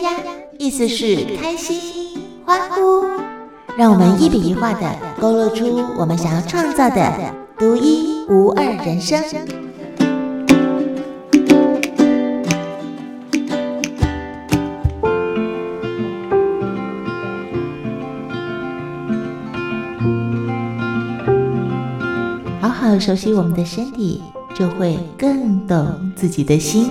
呀呀，意思是开心、欢呼。让我们一笔一画的勾勒出我们想要创造的独一无二人生。好好熟悉我们的身体，就会更懂自己的心。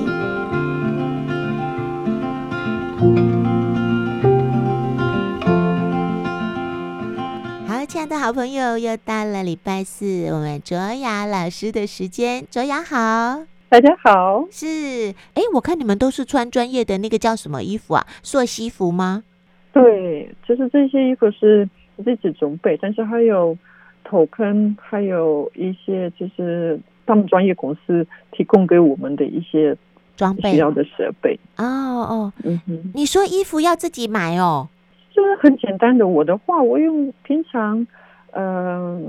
好朋友，又到了礼拜四，我们卓雅老师的时间。卓雅好，大家好。是，哎，我看你们都是穿专业的那个叫什么衣服啊？溯西服吗？对，就是这些衣服是自己准备，但是还有头坑，还有一些就是他们专业公司提供给我们的一些装备需要的设备。哦哦，嗯哼，你说衣服要自己买哦？就是很简单的，我的话，我用平常。呃，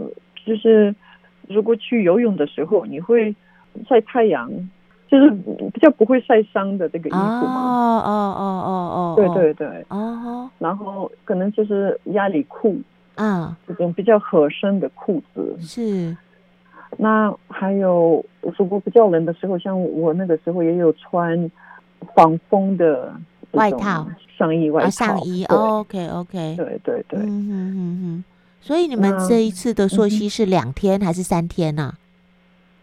就是如果去游泳的时候，你会晒太阳，就是比较不会晒伤的这个衣服嘛。哦哦哦哦哦，对对对。哦。然后可能就是压力裤啊，这种比较合身的裤子。是。那还有，如果比较冷的时候，像我那个时候也有穿防风的外套、上衣、外套、上衣。OK OK。对对对。嗯嗯嗯。所以你们这一次的溯溪是两天还是三天呢？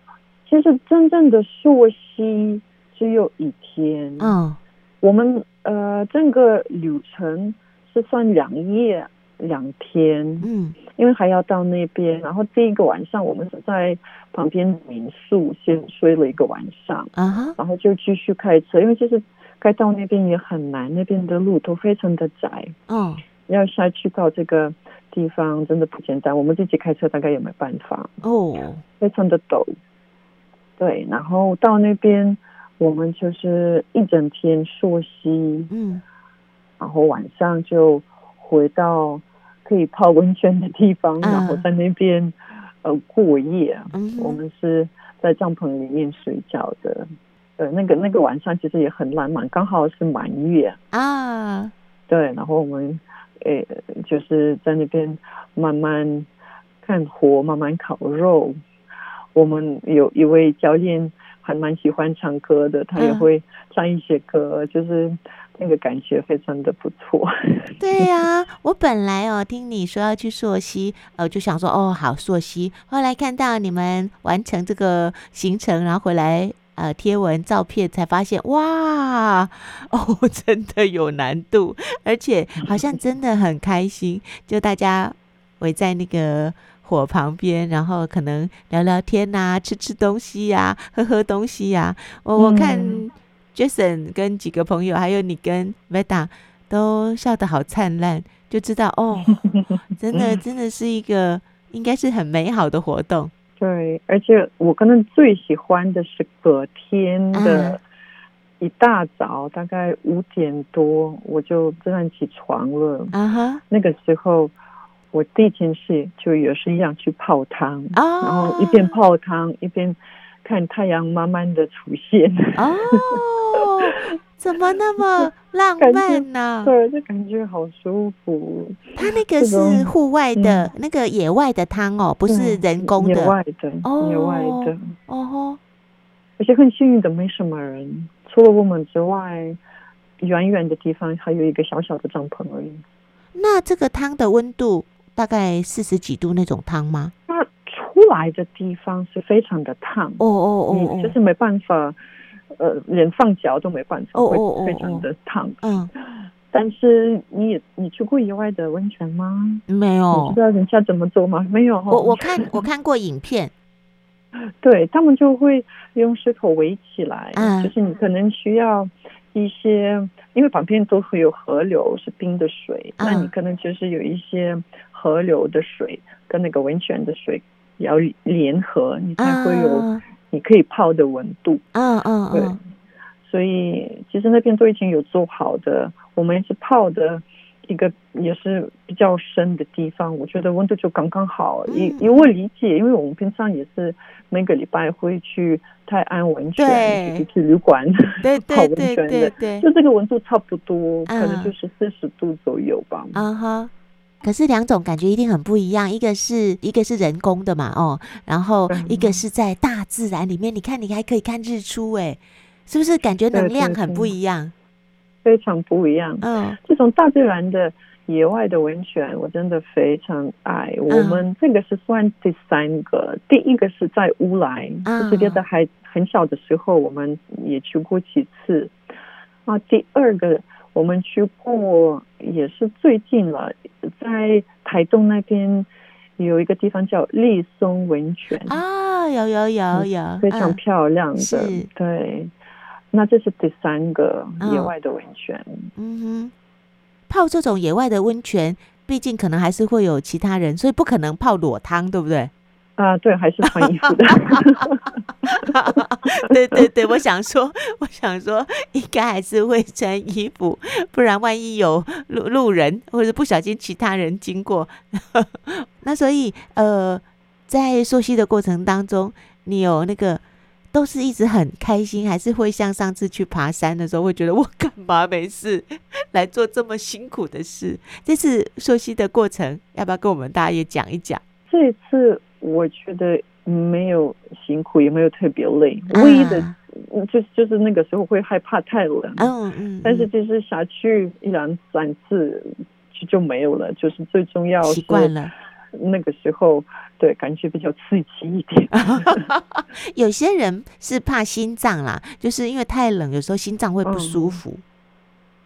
啊？其实真正的溯溪只有一天。嗯，我们呃整个旅程是算两夜两天。嗯，因为还要到那边，然后第一个晚上我们是在旁边民宿先睡了一个晚上。啊哈，然后就继续开车，因为其实开到那边也很难，那边的路都非常的窄。嗯，要下去到这个。地方真的不简单，我们自己开车大概也没办法哦，非常的陡。对，然后到那边我们就是一整天溯溪，嗯，然后晚上就回到可以泡温泉的地方，然后在那边呃过夜。嗯，我们是在帐篷里面睡觉的。对，那个那个晚上其实也很浪漫，刚好是满月啊。对，然后我们。诶，就是在那边慢慢看火，慢慢烤肉。我们有一位教练还蛮喜欢唱歌的，他也会唱一些歌，嗯、就是那个感觉非常的不错。对呀、啊，我本来哦听你说要去溯溪，呃，就想说哦好溯溪，后来看到你们完成这个行程，然后回来。呃，贴文照片才发现，哇，哦，真的有难度，而且好像真的很开心。就大家围在那个火旁边，然后可能聊聊天呐，吃吃东西呀，喝喝东西呀。我我看 Jason 跟几个朋友，还有你跟 Veda 都笑得好灿烂，就知道哦，真的真的是一个应该是很美好的活动。对，而且我可能最喜欢的是隔天的一大早，嗯、大概五点多我就自然起床了。啊哈，那个时候我第一件事就也是一样去泡汤，哦、然后一边泡汤一边看太阳慢慢的出现。哦。怎么那么 浪漫呢、啊？对，就感觉好舒服。它那个是户外的、嗯、那个野外的汤哦，不是人工的。野外的，哦、野外的。哦吼，而且很幸运的，没什么人，除了我们之外，远远的地方还有一个小小的帐篷而已。那这个汤的温度大概四十几度那种汤吗？它出来的地方是非常的烫。哦哦哦，你就是没办法。呃，连放脚都没办法，会非常的烫。嗯，但是你也你去过野外的温泉吗？没有。你知道人家怎么做吗？没有。我我看 我看过影片，对他们就会用石头围起来，嗯，就是你可能需要一些，因为旁边都会有河流，是冰的水，嗯，那你可能就是有一些河流的水跟那个温泉的水要联合，你才会有。嗯你可以泡的温度，嗯嗯，对，所以其实那边都已经有做好的，我们是泡的一个也是比较深的地方，我觉得温度就刚刚好。因、嗯、因为我理解，因为我们平常也是每个礼拜会去泰安温泉，去去旅馆 泡温泉的，就这个温度差不多，可能就是四十度左右吧。嗯哼。可是两种感觉一定很不一样，一个是一个是人工的嘛，哦，然后一个是在大自然里面，你看你还可以看日出，哎，是不是感觉能量很不一样？非常不一样。嗯，这种大自然的野外的温泉，我真的非常爱。嗯、我们这个是算第三个，第一个是在乌来，就是觉得还很小的时候，我们也去过几次。啊，第二个。我们去过，也是最近了，在台东那边有一个地方叫立松温泉啊，有有有有，非常漂亮的，嗯、对。那这是第三个野外的温泉。嗯哼，泡这种野外的温泉，毕竟可能还是会有其他人，所以不可能泡裸汤，对不对？啊，对，还是穿衣服的。对对对，我想说，我想说，应该还是会穿衣服，不然万一有路路人或者不小心其他人经过，那所以呃，在溯溪的过程当中，你有那个都是一直很开心，还是会像上次去爬山的时候，会觉得我干嘛没事来做这么辛苦的事？这次溯溪的过程，要不要跟我们大家也讲一讲？这次。我觉得没有辛苦，也没有特别累，唯一的就是就是那个时候会害怕太冷，嗯嗯，但是就是下去一两三次就就没有了，就是最重要习惯了。那个时候对感觉比较刺激一点。有些人是怕心脏啦，就是因为太冷，有时候心脏会不舒服。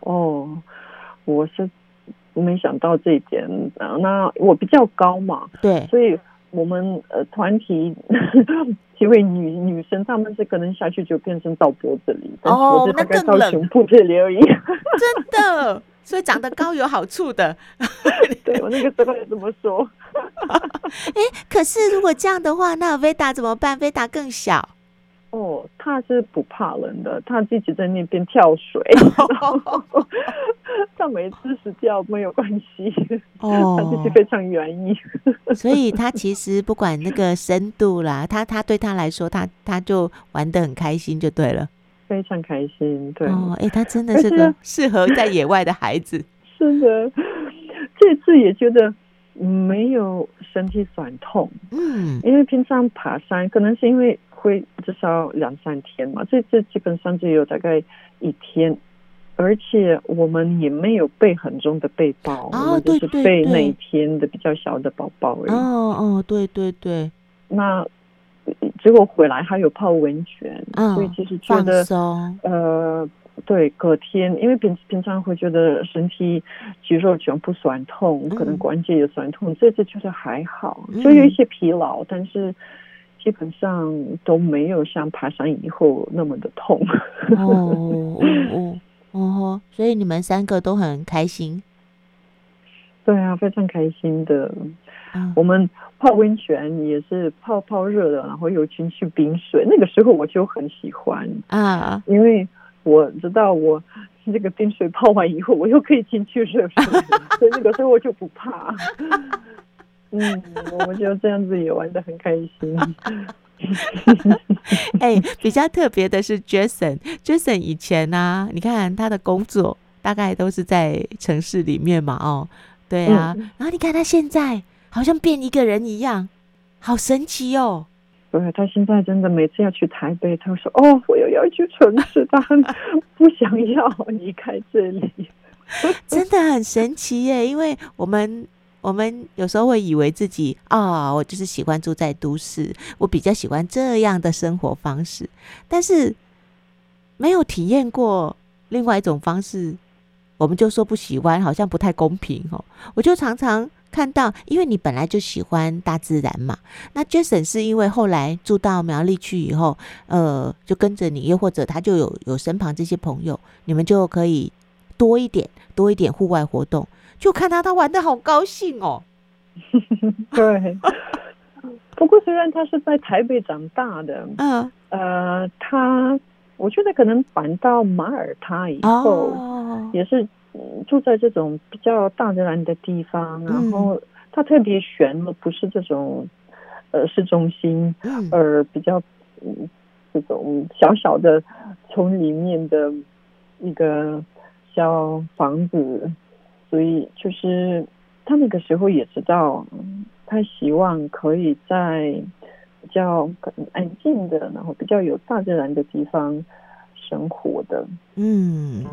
哦，我是没想到这一点，那我比较高嘛，对，所以。我们呃团体 几位女女生，她们是可能下去就变成到脖子里，哦，那更冷胸部这里而已。真的，所以长得高有好处的。对，我那个时候也这么说。哎，可是如果这样的话，那 Veda 怎么办？Veda 更小。哦，他是不怕冷的，他自己在那边跳水。他每次死掉没有关系，哦，他自己非常愿意。所以他其实不管那个深度啦，他他对他来说，他他就玩的很开心就对了，非常开心。对，哦，哎，他真的是个适合在野外的孩子。是的，这次也觉得没有身体酸痛。嗯，因为平常爬山，可能是因为。会至少两三天嘛，这这基本上只有大概一天，而且我们也没有背很重的背包，哦、我们就是背那一天的比较小的包包而已。哦哦，对对对。那结果回来还有泡温泉，哦、所以其实觉得呃，对，隔天因为平平常会觉得身体肌肉全部酸痛，可能关节也酸痛，嗯、这次觉得还好，就有一些疲劳，嗯、但是。基本上都没有像爬山以后那么的痛哦哦哦，所以你们三个都很开心。对啊，非常开心的。我们泡温泉也是泡泡热的，然后又进去冰水。那个时候我就很喜欢啊，因为我知道我这个冰水泡完以后，我又可以进去热水，所以那个时候我就不怕。嗯，我们就这样子也玩的很开心。哎、欸，比较特别的是 Jason，Jason 以前呢、啊，你看他的工作大概都是在城市里面嘛，哦，对啊，嗯、然后你看他现在好像变一个人一样，好神奇哦。对，他现在真的每次要去台北，他说：“哦，我又要去城市，他很不想要离开这里。”真的很神奇耶，因为我们。我们有时候会以为自己啊、我就是喜欢住在都市，我比较喜欢这样的生活方式，但是没有体验过另外一种方式，我们就说不喜欢，好像不太公平哦。我就常常看到，因为你本来就喜欢大自然嘛，那 Jason 是因为后来住到苗栗去以后，呃，就跟着你，又或者他就有有身旁这些朋友，你们就可以多一点多一点户外活动。就看他，他玩的好高兴哦。对，不过虽然他是在台北长大的，嗯，呃，他我觉得可能搬到马耳他以后，哦、也是住在这种比较大自然的地方，然后他特别悬了，不是这种呃市中心，而比较这种小小的村里面的一个小房子，所以就是他那个时候也知道，他希望可以在比较安静的，然后比较有大自然的地方生活的，嗯。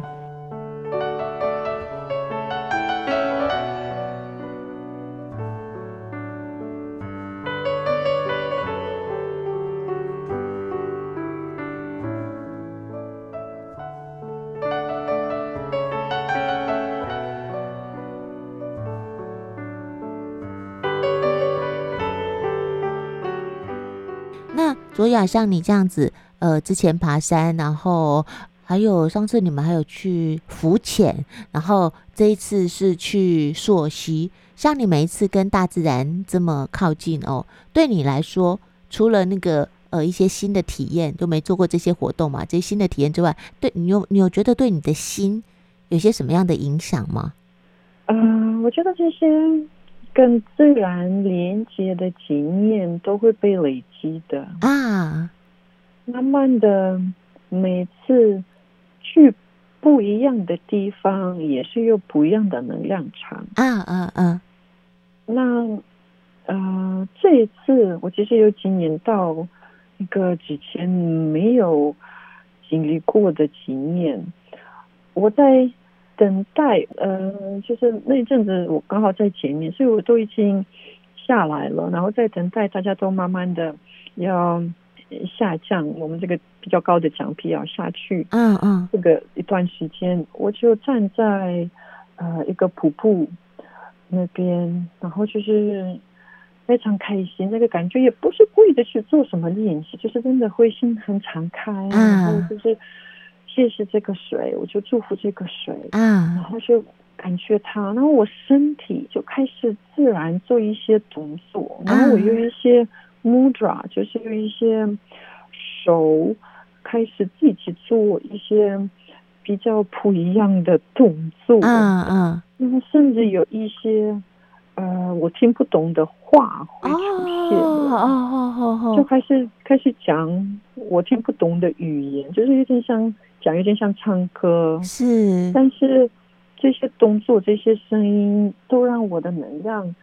卓雅，像你这样子，呃，之前爬山，然后还有上次你们还有去浮潜，然后这一次是去溯溪。像你每一次跟大自然这么靠近哦，对你来说，除了那个呃一些新的体验，都没做过这些活动嘛？这些新的体验之外，对你有你有觉得对你的心有些什么样的影响吗？嗯、我觉得这些。跟自然连接的经验都会被累积的啊，慢慢的每次去不一样的地方，也是有不一样的能量场啊啊啊！那呃，这一次我其实有经验到一个之前没有经历过的经验，我在。等待，呃，就是那一阵子我刚好在前面，所以我都已经下来了，然后在等待，大家都慢慢的要下降，我们这个比较高的奖品要下去，嗯嗯，这个一段时间，我就站在呃一个瀑布那边，然后就是非常开心，那个感觉也不是故意的去做什么练习，就是真的会心很敞开，然后就是。谢谢这个水，我就祝福这个水，嗯，然后就感觉它，然后我身体就开始自然做一些动作，然后我用一些 mudra，就是用一些手开始自己做一些比较不一样的动作，嗯嗯，然后甚至有一些。呃，我听不懂的话会出现，哦哦哦哦，就开始开始讲我听不懂的语言，就是有点像讲，有点像唱歌，是。但是这些动作、这些声音都让我的能量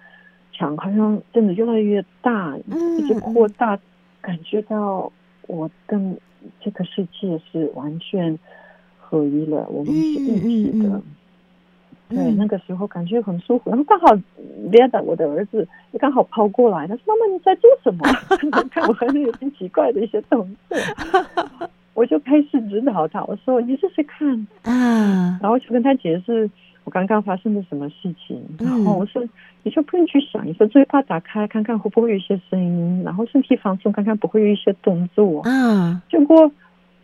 场好像真的越来越大，嗯、一直扩大，感觉到我跟这个世界是完全合一了，我们是一体的。对，那个时候感觉很舒服，然后刚好别的我的儿子也刚好跑过来，他说：“妈妈你在做什么？” 看我很有点奇怪的一些动作，我就开始指导他，我说：“你试试看。”啊，然后就跟他解释我刚刚发生了什么事情，然后我说：“你就不用去想，你说嘴巴打开看看会不会有一些声音，然后身体放松看看不会有一些动作。”啊，结果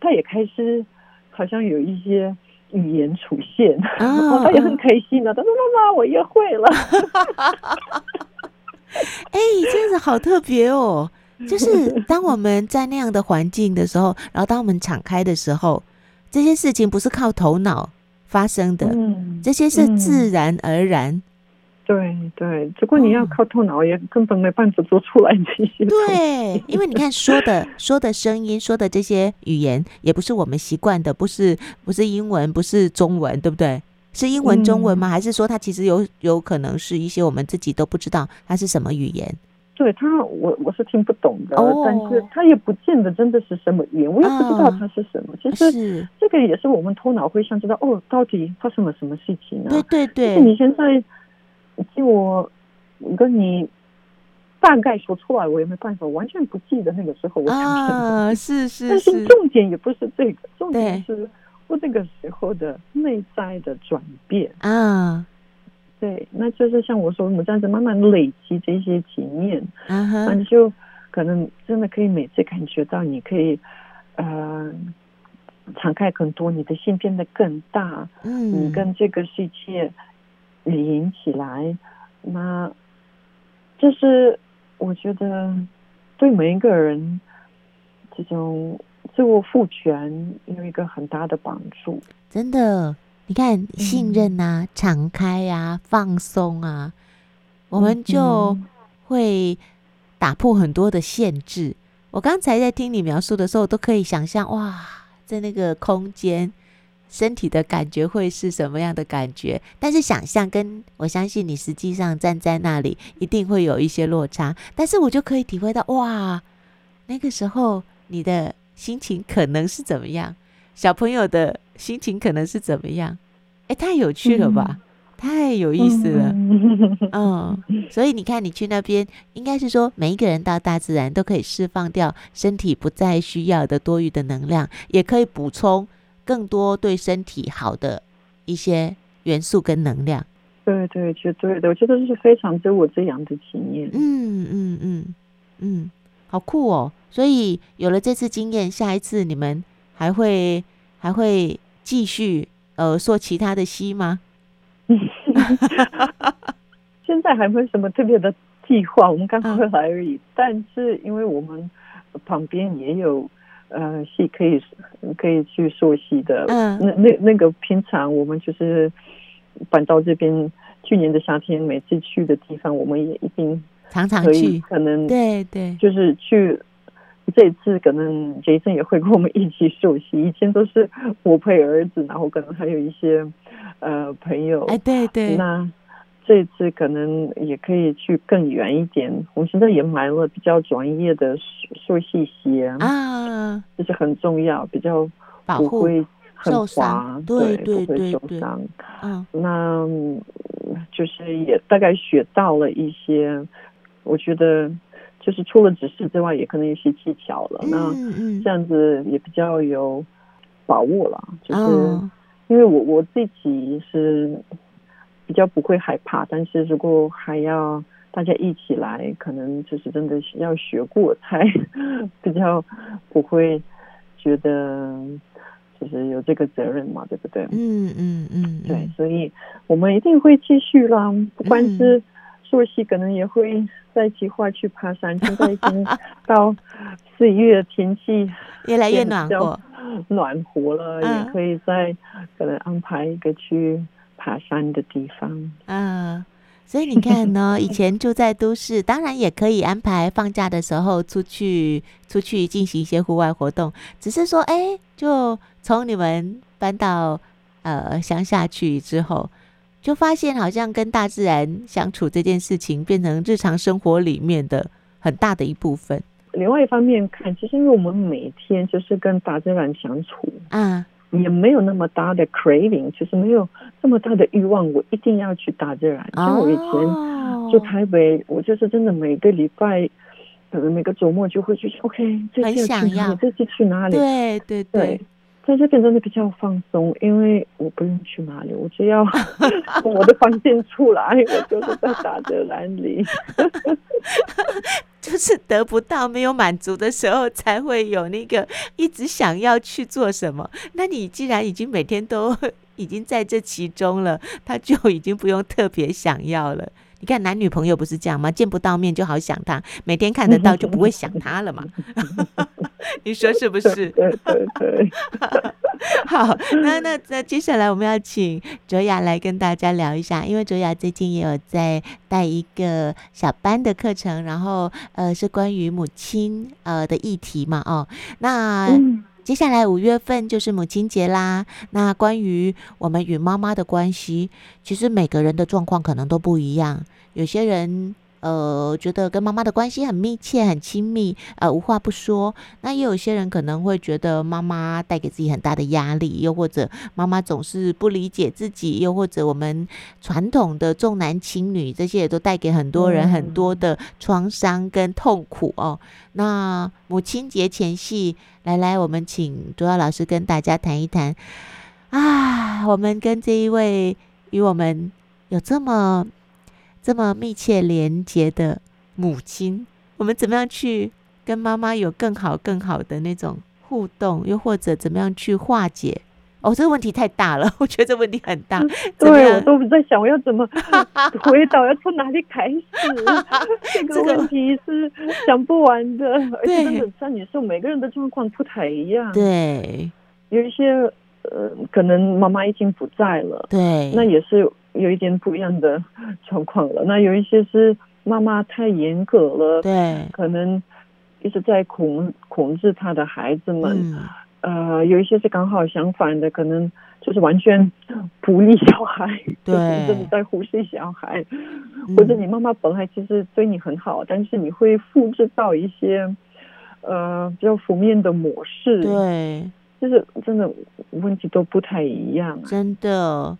他也开始好像有一些。语言出现，然后他也很开心的。他说：“妈妈，我也会了。”哎，这样子好特别哦！就是当我们在那样的环境的时候，然后当我们敞开的时候，这些事情不是靠头脑发生的，嗯、这些是自然而然。对对，如果你要靠头脑，也根本没办法做出来这些。对，因为你看说的 说的声音，说的这些语言，也不是我们习惯的，不是不是英文，不是中文，对不对？是英文、中文吗？嗯、还是说它其实有有可能是一些我们自己都不知道它是什么语言？对他，我我是听不懂的，哦、但是他也不见得真的是什么语言，我也不知道它是什么。其实、哦、这个也是我们头脑会想知道，哦，到底发生了什么事情呢、啊？对对对，你现在。就我跟你大概说出来，我也没办法，完全不记得那个时候我讲什么。啊，是是是。但是重点也不是这个，重点是我那个时候的内在的转变啊。对，那就是像我说，我们这样子慢慢累积这些经验，嗯哼，那你就可能真的可以每次感觉到，你可以呃敞开更多，你的心变得更大，嗯，你跟这个世界。连起来，那这是我觉得对每一个人这种自我赋权有一个很大的帮助。真的，你看信任啊、敞开啊、放松啊，我们就会打破很多的限制。我刚才在听你描述的时候，我都可以想象哇，在那个空间，身体的感觉会是什么样的感觉？但是想象跟我相信你实际上站在那里，一定会有一些落差。但是我就可以体会到哇，那个时候你的心情可能是怎么样？小朋友的心情可能是怎么样？哎，太有趣了吧！嗯、太有意思了。嗯，所以你看，你去那边，应该是说每一个人到大自然都可以释放掉身体不再需要的多余的能量，也可以补充更多对身体好的一些元素跟能量。对对，绝对的，我觉得这是非常对我这样的经验。嗯嗯嗯嗯，好酷哦！所以有了这次经验，下一次你们。还会还会继续呃说其他的戏吗？现在还没有什么特别的计划，我们刚回来而已。嗯、但是因为我们旁边也有呃戏可以可以去说戏的，嗯，那那那个平常我们就是搬到这边，去年的夏天每次去的地方，我们也一定常常去，可能对对，就是去。这次可能 Jason 也会跟我们一起受洗，以前都是我陪儿子，然后可能还有一些呃朋友。哎，对对。那这次可能也可以去更远一点。我们现在也买了比较专业的受洗鞋啊，这是很重要，比较不会很滑，对，对，不会受伤。嗯，那就是也大概学到了一些，我觉得。就是除了指示之外，也可能有些技巧了。那这样子也比较有把握了。就是因为我我自己是比较不会害怕，但是如果还要大家一起来，可能就是真的是要学过才 比较不会觉得就是有这个责任嘛，对不对？嗯嗯嗯，对，所以我们一定会继续啦，不管是。做戏可能也会再计划去爬山，现在已经到四月，天气 越来越暖和，暖和了，也可以再可能安排一个去爬山的地方。嗯，所以你看呢，以前住在都市，当然也可以安排放假的时候出去出去进行一些户外活动，只是说，哎，就从你们搬到呃乡下去之后。就发现好像跟大自然相处这件事情变成日常生活里面的很大的一部分。另外一方面看，其实因为我们每天就是跟大自然相处啊，也没有那么大的 craving，就是没有这么大的欲望，我一定要去大自然。像我以前住台北，我就是真的每个礼拜，可能每个周末就会去。OK，这次去哪里？这次去哪里？对对对。在这边真的比较放松，因为我不用去哪里，我只要 从我的房间出来，我就是在大自然里。就是得不到、没有满足的时候，才会有那个一直想要去做什么。那你既然已经每天都 已经在这其中了，他就已经不用特别想要了。你看男女朋友不是这样吗？见不到面就好想他，每天看得到就不会想他了嘛。你说是不是？对 对对。好，那那那接下来我们要请卓雅来跟大家聊一下，因为卓雅最近也有在带一个小班的课程，然后呃是关于母亲呃的议题嘛，哦，那。嗯接下来五月份就是母亲节啦。那关于我们与妈妈的关系，其实每个人的状况可能都不一样。有些人呃觉得跟妈妈的关系很密切、很亲密，呃无话不说。那也有些人可能会觉得妈妈带给自己很大的压力，又或者妈妈总是不理解自己，又或者我们传统的重男轻女，这些也都带给很多人很多的创伤跟痛苦哦。那母亲节前夕。来来，我们请卓耀老师跟大家谈一谈啊，我们跟这一位与我们有这么这么密切连接的母亲，我们怎么样去跟妈妈有更好更好的那种互动，又或者怎么样去化解？哦，这个问题太大了，我觉得这个问题很大。对，我都在想，我要怎么 回答，要从哪里开始？这个问题是讲不完的，而且真的像你说，每个人的状况不太一样。对，有一些呃，可能妈妈已经不在了，对，那也是有一点不一样的状况了。那有一些是妈妈太严格了，对，可能一直在控控制他的孩子们。嗯。呃，有一些是刚好相反的，可能就是完全不理小孩，对，就是在忽视小孩，嗯、或者你妈妈本来其实对你很好，但是你会复制到一些呃比较负面的模式，对，就是真的问题都不太一样，真的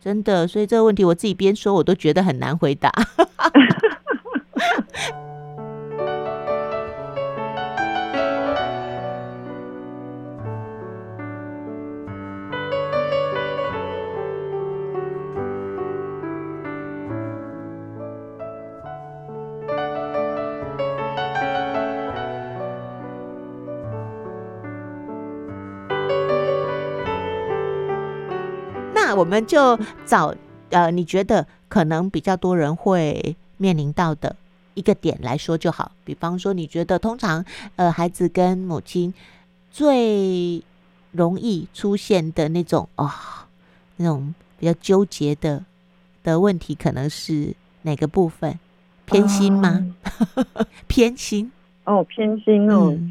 真的，所以这个问题我自己边说我都觉得很难回答。我们就找呃，你觉得可能比较多人会面临到的一个点来说就好。比方说，你觉得通常呃，孩子跟母亲最容易出现的那种哦，那种比较纠结的的问题，可能是哪个部分？偏心吗？嗯、偏心？哦，偏心哦。嗯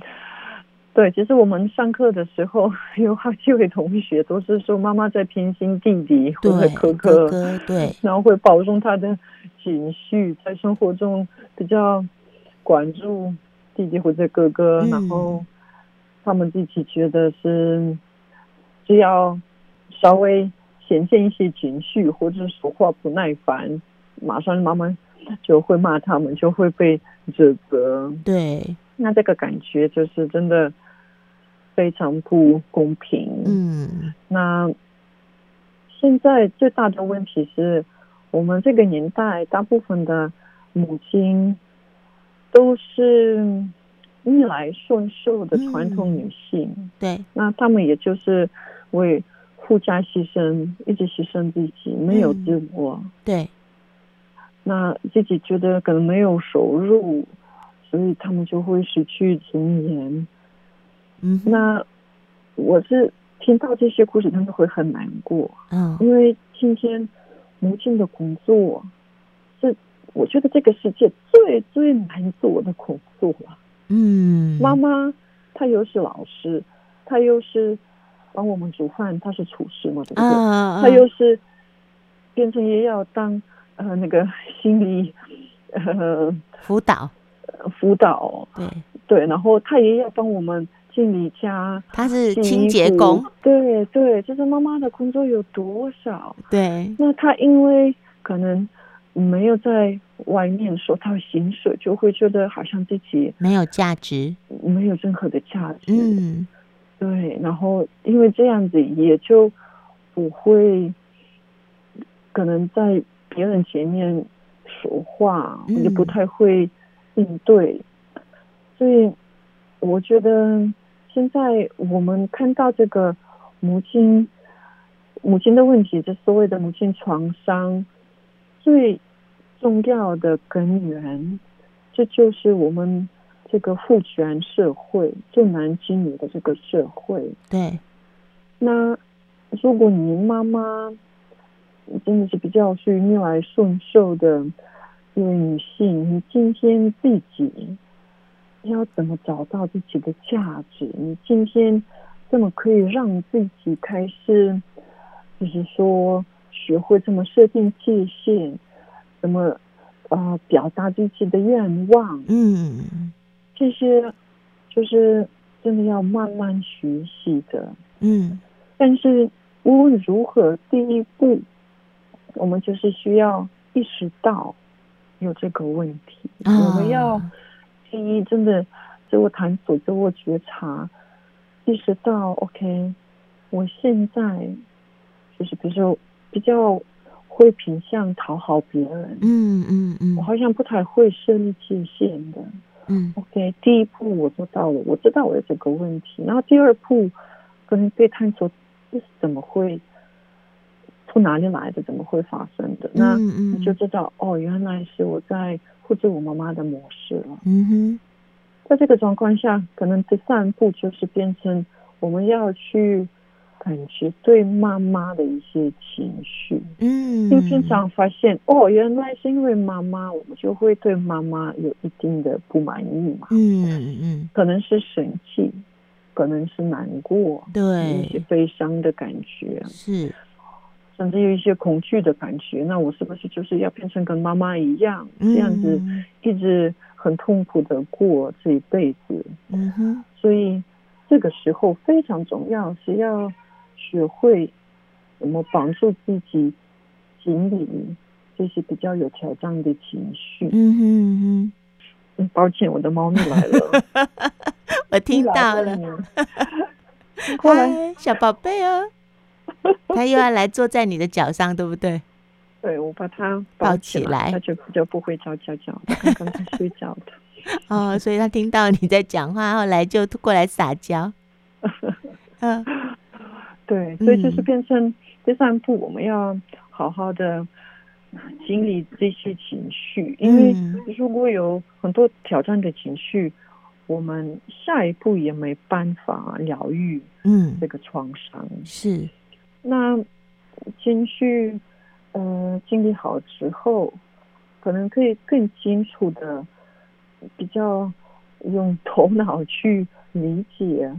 对，其实我们上课的时候有好几位同学都是说，妈妈在偏心弟弟或者哥哥，对，然后会保重他的情绪，在生活中比较关注弟弟或者哥哥，嗯、然后他们自己觉得是只要稍微显现一些情绪或者说话不耐烦，马上妈妈就会骂他们，就会被指责。对，那这个感觉就是真的。非常不公平。嗯，那现在最大的问题是我们这个年代大部分的母亲都是逆来顺受的传统女性。嗯、对，那她们也就是为护家牺牲，一直牺牲自己，没有自我。嗯、对，那自己觉得可能没有收入，所以他们就会失去尊严。嗯，那我是听到这些故事，真的会很难过。嗯，因为今天母亲的工作是，我觉得这个世界最最难做的工作了。嗯，妈妈她又是老师，她又是帮我们煮饭，她是厨师嘛，对不对？嗯，她又是变成也要当呃那个心理呃辅导辅导，对对，然后她也要帮我们。清理家，他是清洁工。对对，就是妈妈的工作有多少？对，那他因为可能没有在外面收到薪水，就会觉得好像自己没有价值，没有任何的价值。嗯，对，然后因为这样子，也就不会可能在别人前面说话，也、嗯、不太会应对，所以我觉得。现在我们看到这个母亲，母亲的问题，就所谓的母亲创伤，最重要的根源，这就是我们这个父权社会重男轻女的这个社会。对。那如果你妈妈真的是比较属于逆来顺受的一位女性，你今天自己。要怎么找到自己的价值？你今天怎么可以让自己开始，就是说学会怎么设定界限，怎么啊、呃、表达自己的愿望？嗯，这些就是真的要慢慢学习的。嗯，但是无论如何，第一步我们就是需要意识到有这个问题，哦、我们要。第一，真的自我探索、自我觉察，意识到 OK，我现在就是比如说比较会偏向讨好别人，嗯嗯嗯，嗯我好像不太会设立界限的，嗯，OK，第一步我做到了，我知道我有这个问题，然后第二步可能被探索这是怎么会从哪里来的，怎么会发生的，那你就知道、嗯、哦，原来是我在。复制我妈妈的模式了。嗯哼，在这个状况下，可能第三步就是变成我们要去感觉对妈妈的一些情绪，嗯，因为经常发现哦，原来是因为妈妈，我们就会对妈妈有一定的不满意嘛，嗯嗯，可能是生气，可能是难过，对，一些悲伤的感觉，是，甚至有一些恐惧的感觉。那我是不是就是要变成跟妈妈一样，嗯、这样子一直很痛苦的过这一辈子？嗯哼，所以这个时候非常重要，是要。学会怎么帮助自己经历这些比较有挑战的情绪。嗯哼嗯哼，抱歉，我的猫咪来了，我听到了。过来，小宝贝哦，它又要来坐在你的脚上，对不对？对，我把他抱起来，他就比较不会叫叫叫。刚刚在睡觉的。哦，所以他听到你在讲话，后来就过来撒娇。嗯。对，所以就是变成第三步，我们要好好的经历这些情绪，因为如果有很多挑战的情绪，我们下一步也没办法疗愈，嗯，这个创伤是。那情绪呃经历好之后，可能可以更清楚的，比较用头脑去理解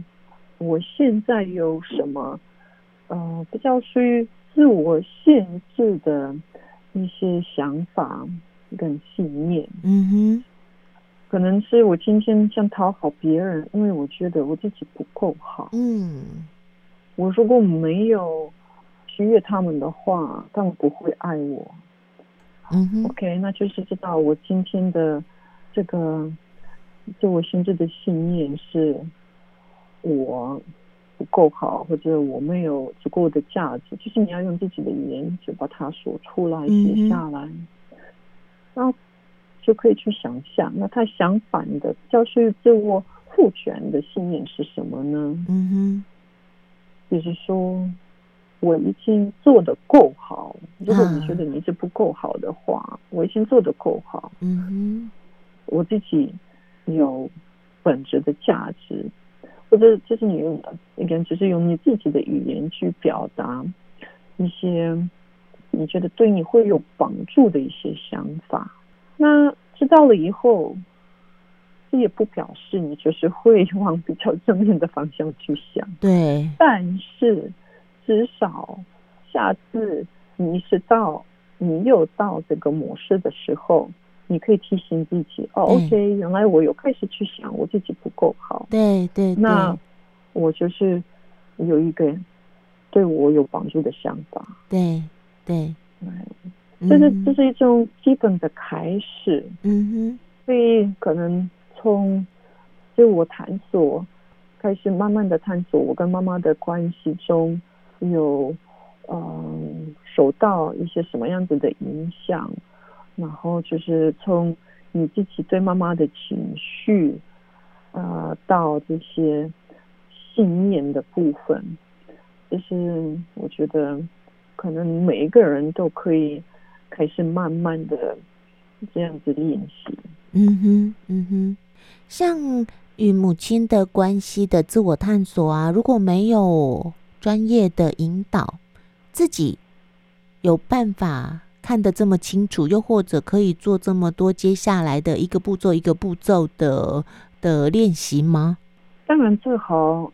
我现在有什么。呃，比较属于自我限制的一些想法跟信念。嗯哼，可能是我今天想讨好别人，因为我觉得我自己不够好。嗯，我如果没有取悦他们的话，他们不会爱我。嗯哼，OK，那就是知道我今天的这个自我心智的信念是我。不够好，或者我没有足够的价值，就是你要用自己的语言去把它说出来、写下来，然后就可以去想象。那他相反的，就是自我赋权的信念是什么呢？嗯哼，就是说我已经做得够好。如果你觉得你是不够好的话，我已经做得够好。嗯哼，我自己有本质的价值。或者就是你用的，应该就是用你自己的语言去表达一些你觉得对你会有帮助的一些想法。那知道了以后，这也不表示你就是会 往比较正面的方向去想。对，但是至少下次你意识到你又到这个模式的时候。你可以提醒自己哦，OK，原来我有开始去想我自己不够好，对对，那我就是有一个对我有帮助的想法，对对，这是这是一种基本的开始，嗯哼，所以可能从自我探索开始，慢慢的探索我跟妈妈的关系中有嗯受到一些什么样子的影响。然后就是从你自己对妈妈的情绪，呃，到这些信念的部分，就是我觉得可能每一个人都可以开始慢慢的这样子练习。嗯哼，嗯哼，像与母亲的关系的自我探索啊，如果没有专业的引导，自己有办法看得这么清楚，又或者可以做这么多接下来的一个步骤一个步骤的的练习吗？当然最好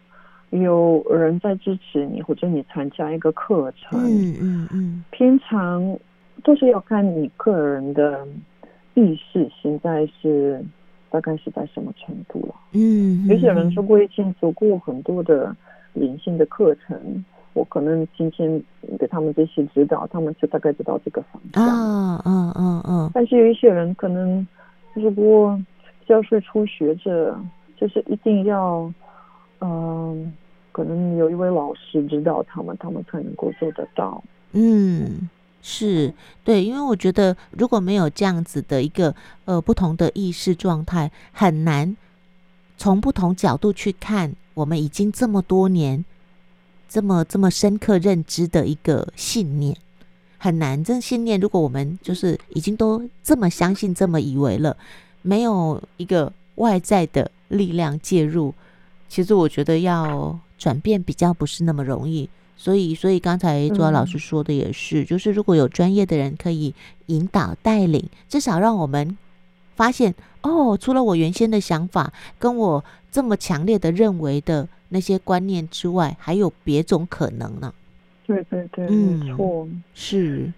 有人在支持你，或者你参加一个课程。嗯嗯嗯。平常都是要看你个人的意识，现在是大概是在什么程度了。嗯。有些人说过已经做过很多的灵性的课程。我可能今天给他们这些指导，他们就大概知道这个方向。啊，嗯嗯嗯。但是有一些人可能，如果教是初学者，就是一定要，嗯、呃，可能有一位老师指导他们，他们才能够做得到。嗯，是对，因为我觉得如果没有这样子的一个呃不同的意识状态，很难从不同角度去看我们已经这么多年。这么这么深刻认知的一个信念很难。这信念，如果我们就是已经都这么相信、这么以为了，没有一个外在的力量介入，其实我觉得要转变比较不是那么容易。所以，所以刚才卓老师说的也是，嗯、就是如果有专业的人可以引导带领，至少让我们发现哦，除了我原先的想法，跟我这么强烈的认为的那些观念之外，还有别种可能呢。对对对，嗯、没错，是。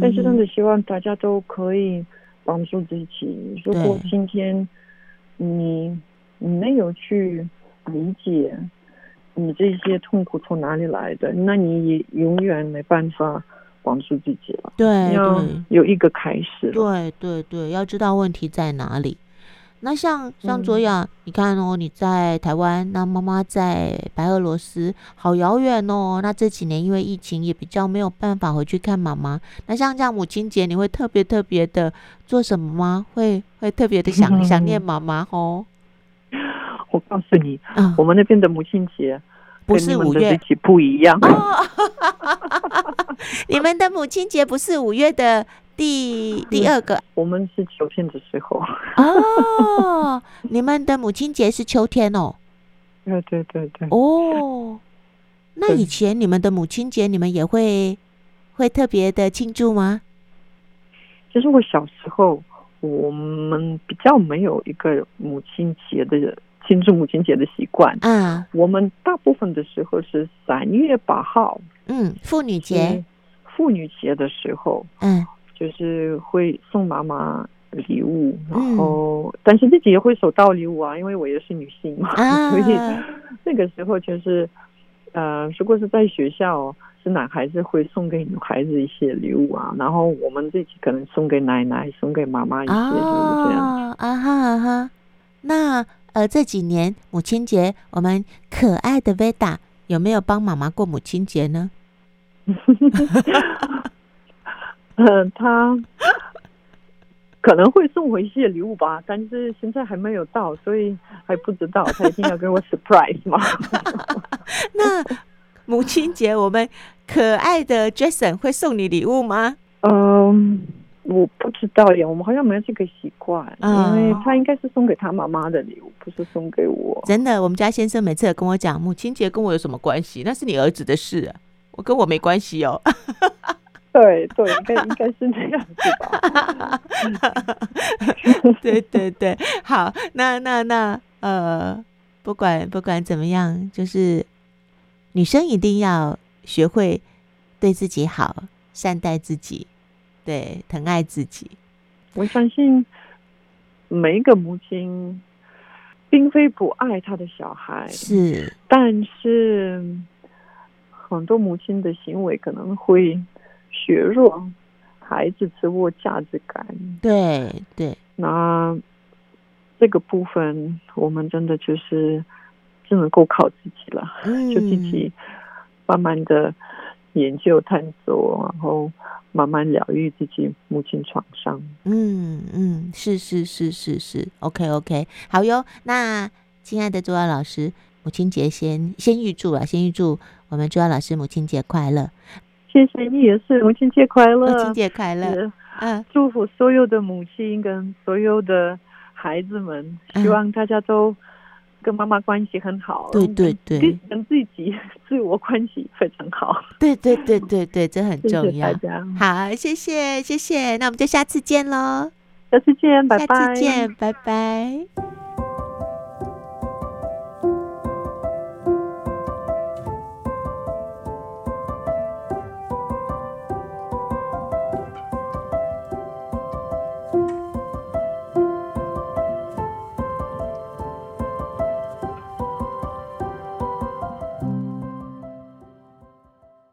但是真的希望大家都可以帮助自己。如果今天你你没有去理解。你这些痛苦从哪里来的？那你也永远没办法帮助自己了。对，要有一个开始。对对对，要知道问题在哪里。那像像卓雅，嗯、你看哦，你在台湾，那妈妈在白俄罗斯，好遥远哦。那这几年因为疫情，也比较没有办法回去看妈妈。那像这样母亲节，你会特别特别的做什么吗？会会特别的想、嗯、想念妈妈哦？我告诉你，嗯、我们那边的母亲节不是五月，不一样。哦、你们的母亲节不是五月的第第二个？我们是秋天的时候。哦，你们的母亲节是秋天哦。对对对对。哦，那以前你们的母亲节，你们也会会特别的庆祝吗？其实我小时候，我们比较没有一个母亲节的人。庆祝母亲节的习惯，嗯，我们大部分的时候是三月八号，嗯，妇女节，妇女节的时候，嗯，就是会送妈妈礼物，然后，嗯、但是自己也会收到礼物啊，因为我也是女性嘛，啊、所以那个时候就是，呃，如果是在学校，是男孩子会送给女孩子一些礼物啊，然后我们自己可能送给奶奶，送给妈妈一些，就是这样，啊哈啊哈，那。呃，这几年母亲节，我们可爱的 Veda 有没有帮妈妈过母亲节呢？嗯，他可能会送回一些礼物吧，但是现在还没有到，所以还不知道。他一定要给我 surprise 吗？那母亲节，我们可爱的 Jason 会送你礼物吗？嗯。我不知道耶，我们好像没有这个习惯，哦、因为他应该是送给他妈妈的礼物，不是送给我。真的，我们家先生每次也跟我讲，母亲节跟我有什么关系？那是你儿子的事，啊，我跟我没关系哦。对对，应该应该是这样子吧。对对对，好，那那那呃，不管不管怎么样，就是女生一定要学会对自己好，善待自己。对，疼爱自己。我相信每一个母亲，并非不爱她的小孩，是，但是很多母亲的行为可能会削弱孩子自我价值感。对对，那这个部分，我们真的就是只能够靠自己了，嗯、就自己慢慢的研究探索，然后。慢慢疗愈自己母亲创伤。嗯嗯，是是是是是，OK OK，好哟。那亲爱的卓雅老师，母亲节先先预祝啊，先预祝我们卓雅老师母亲节快乐。谢谢你也是母亲节快乐，母亲节快乐。嗯，祝福所有的母亲跟所有的孩子们，希望大家都。嗯跟妈妈关系很好，对对对，跟自己 自我关系非常好，对对对对对，这很重要。好，谢谢谢谢，那我们就下次见喽，下次见，拜拜，下次见，拜拜。